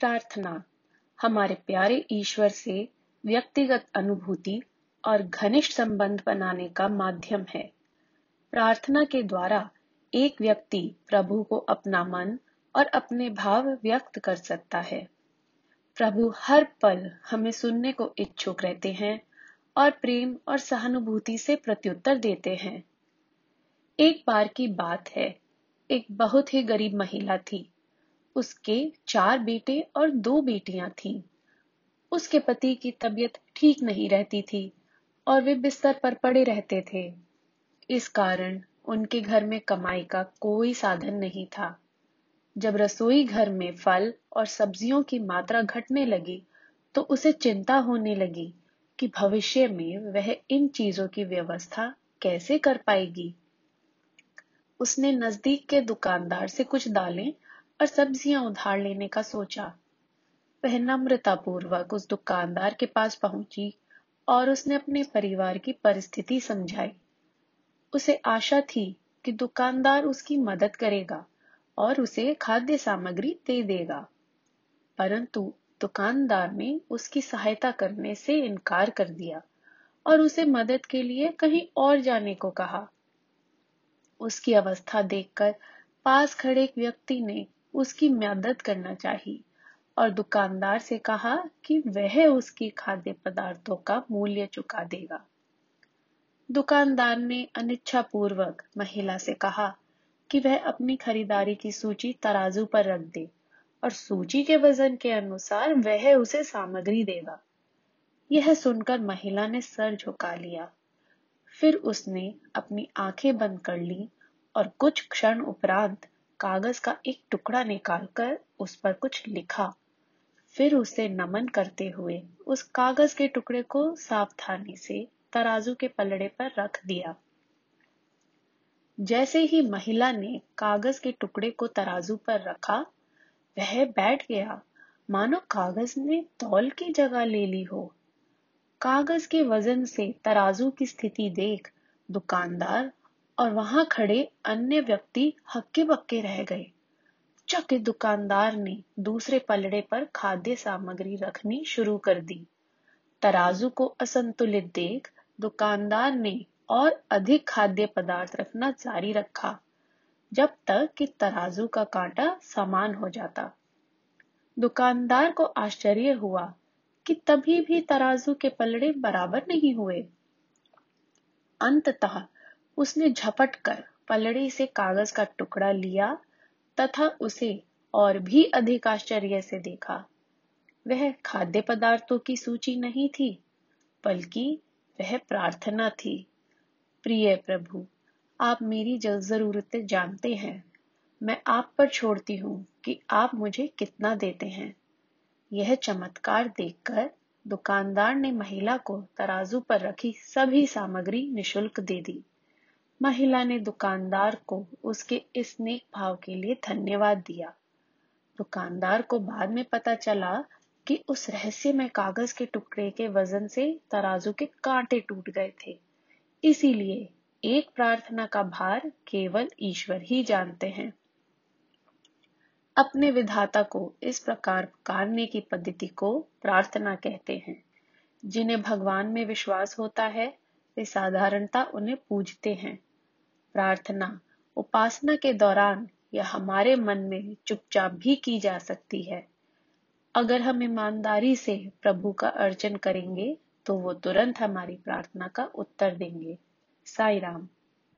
प्रार्थना। हमारे प्यारे ईश्वर से व्यक्तिगत अनुभूति और घनिष्ठ संबंध बनाने का माध्यम है। प्रार्थना के द्वारा एक व्यक्ति प्रभु को अपना मन और अपने भाव व्यक्त कर सकता है। प्रभु हर पल हमें सुनने को इच्छुक रहते हैं और प्रेम और सहानुभूति से प्रत्युत्तर देते हैं। एक बार की बात है, एक बहुत ही गरीब महिला थी। उसके चार बेटे और दो बेटियाँ थीं। उसके पति की तबीयत ठीक नहीं रहती थी और वे बिस्तर पर पड़े रहते थे। इस कारण उनके घर में कमाई का कोई साधन नहीं था। जब रसोई घर में फल और सब्जियों की मात्रा घटने लगी तो उसे चिंता होने लगी कि भविष्य में वह इन चीज़ों की व्यवस्था कैसे कर पाएगी। उसने नज़दीक के दुकानदार से कुछ दालें और सब्ज़ियाँ उधार लेने का सोचा। वह नम्रतापूर्वक उस दुकानदार के पास पहुँची और उसने अपने परिवार की परिस्थिति समझाई। उसे आशा थी कि दुकानदार उसकी मदद करेगा और उसे खाद्य सामग्री दे देगा। परंतु दुकानदार ने उसकी सहायता करने से इनकार कर दिया और उसे मदद के लिए कहीं और जाने को कहा। उसकी अवस्था देखकर पास खड़े एक व्यक्ति ने उसकी मदद करना चाहिए। और दुकानदार से कहा कि वह उसकी खाद्य पदार्थों का मूल्य चुका देगा। दुकानदार ने अनिच्छा पूर्वक महिला से कहा कि वह अपनी खरीदारी की सूची तराजू पर रख दे और सूची के वज़न के अनुसार वह उसे सामग्री देगा। यह सुनकर महिला ने सर झुका लिया। फिर उसने अपनी आँखें बंद कर ली और कुछ क्षण उपरांत कागज़ का एक टुकड़ा निकालकर उस पर कुछ लिखा। फिर उसे नमन करते हुए उस कागज़ के टुकड़े को सावधानी से तराजू के पलड़े पर रख दिया। जैसे ही महिला ने कागज़ के टुकड़े को तराजू पर रखा, वह बैठ गया। मानो कागज़ ने तौल की जगह ले ली हो। कागज़ के वज़न से तराजू की स्थिति देख दुकानदार और वहाँ खड़े अन्य व्यक्ति हक्के बक्के रह गए। चकित दुकानदार ने दूसरे पलड़े पर खाद्य सामग्री रखनी शुरू कर दी। तराजू को असंतुलित देख दुकानदार ने और अधिक खाद्य पदार्थ रखना जारी रखा, जब तक कि तराजू का कांटा समान हो जाता। दुकानदार को आश्चर्य हुआ कि तभी भी तराजू के पलड़े बराबर नहीं हुए। अंततः उसने झपट कर पलड़ी से कागज़ का टुकड़ा लिया तथा उसे और भी अधिक आश्चर्य से देखा। वह खाद्य पदार्थों की सूची नहीं थी, बल्कि वह प्रार्थना थी। प्रिय प्रभु, आप मेरी जरूरतें जानते हैं। मैं आप पर छोड़ती हूँ कि आप मुझे कितना देते हैं। यह चमत्कार देखकर दुकानदार ने महिला को तराजू पर रखी सभी सामग्री निशुल्क दे दी। महिला ने दुकानदार को उसके इस नेक भाव के लिए धन्यवाद दिया। दुकानदार को बाद में पता चला कि उस रहस्य में कागज़ के टुकड़े के वज़न से तराजू के कांटे टूट गए थे। इसीलिए एक प्रार्थना का भार केवल ईश्वर ही जानते हैं। अपने विधाता को इस प्रकार पुकारने की पद्धति को प्रार्थना कहते हैं। जिन्हें भगवान में विश्वास होता है, वे साधारणता उन्हें पूजते हैं। प्रार्थना, उपासना के दौरान यह हमारे मन में चुपचाप भी की जा सकती है। अगर हम ईमानदारी से प्रभु का अर्चन करेंगे तो वो तुरंत हमारी प्रार्थना का उत्तर देंगे। साई राम